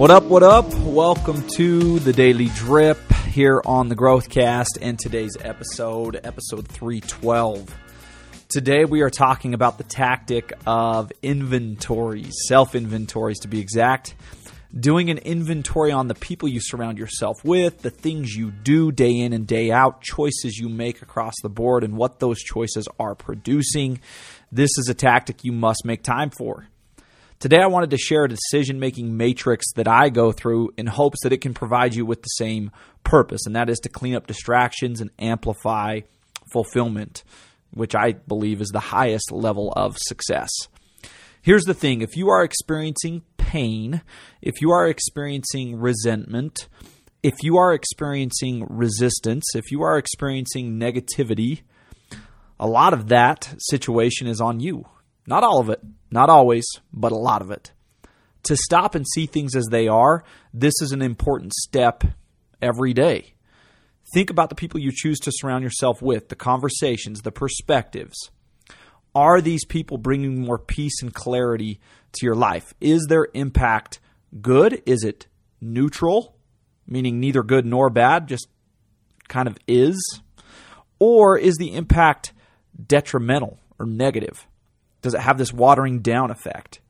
What up, what up? Welcome to the Daily Drip here on the Growthcast and today's episode, episode 312. Today we are talking about the tactic of inventories, self inventories to be exact. Doing an inventory on the people you surround yourself with, the things you do day in and day out, choices you make across the board, and what those choices are producing. This is a tactic you must make time for. Today, I wanted to share a decision making matrix that I go through in hopes that it can provide you with the same purpose, and that is to clean up distractions and amplify fulfillment, which I believe is the highest level of success. Here's the thing if you are experiencing pain, if you are experiencing resentment, if you are experiencing resistance, if you are experiencing negativity, a lot of that situation is on you. Not all of it, not always, but a lot of it. To stop and see things as they are, this is an important step every day. Think about the people you choose to surround yourself with, the conversations, the perspectives. Are these people bringing more peace and clarity to your life? Is their impact good? Is it neutral, meaning neither good nor bad, just kind of is? Or is the impact detrimental or negative? Does it have this watering down effect?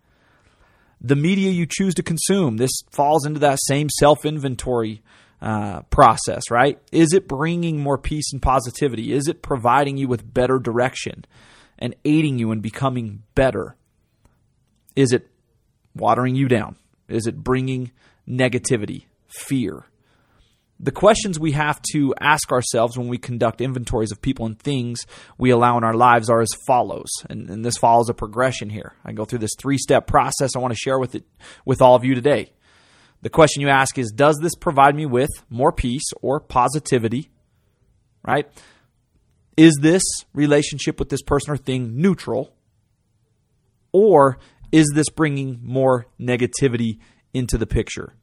The media you choose to consume, this falls into that same self inventory uh, process, right? Is it bringing more peace and positivity? Is it providing you with better direction and aiding you in becoming better? Is it watering you down? Is it bringing negativity, fear? The questions we have to ask ourselves when we conduct inventories of people and things we allow in our lives are as follows. And, and this follows a progression here. I go through this three step process i want to share with it with all of you today. The question you ask is does this provide me with more peace or positivity? Right? Is this relationship with this person or thing neutral? Or is this bringing more negativity into the picture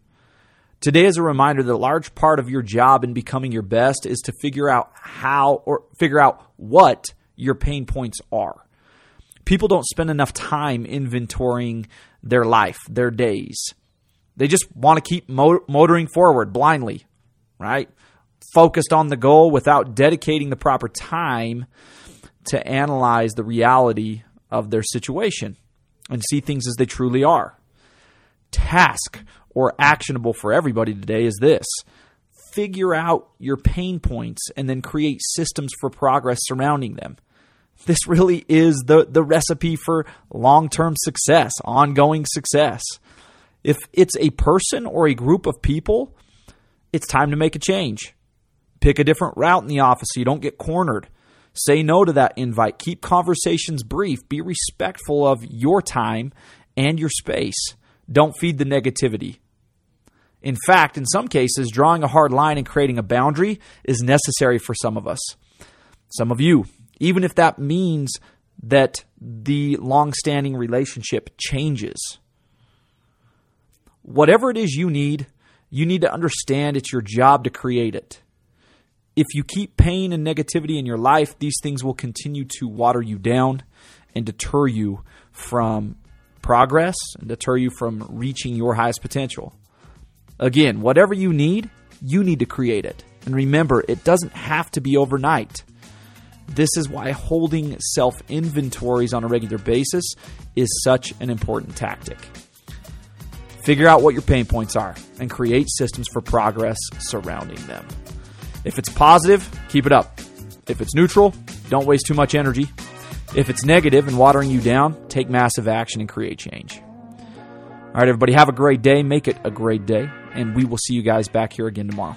Today is a reminder that a large part of your job in becoming your best is to figure out how or figure out what your pain points are. People don't spend enough time inventorying their life, their days. They just want to keep motoring forward blindly, right? Focused on the goal without dedicating the proper time to analyze the reality of their situation and see things as they truly are. Task or actionable for everybody today is this figure out your pain points and then create systems for progress surrounding them. This really is the, the recipe for long term success, ongoing success. If it's a person or a group of people, it's time to make a change. Pick a different route in the office so you don't get cornered. Say no to that invite. Keep conversations brief. Be respectful of your time and your space. Don't feed the negativity. In fact, in some cases, drawing a hard line and creating a boundary is necessary for some of us. Some of you, even if that means that the long standing relationship changes. Whatever it is you need, you need to understand it's your job to create it. If you keep pain and negativity in your life, these things will continue to water you down and deter you from progress and deter you from reaching your highest potential. Again, whatever you need, you need to create it. And remember, it doesn't have to be overnight. This is why holding self inventories on a regular basis is such an important tactic. Figure out what your pain points are and create systems for progress surrounding them. If it's positive, keep it up. If it's neutral, don't waste too much energy. If it's negative and watering you down, take massive action and create change. All right, everybody, have a great day. Make it a great day and we will see you guys back here again tomorrow.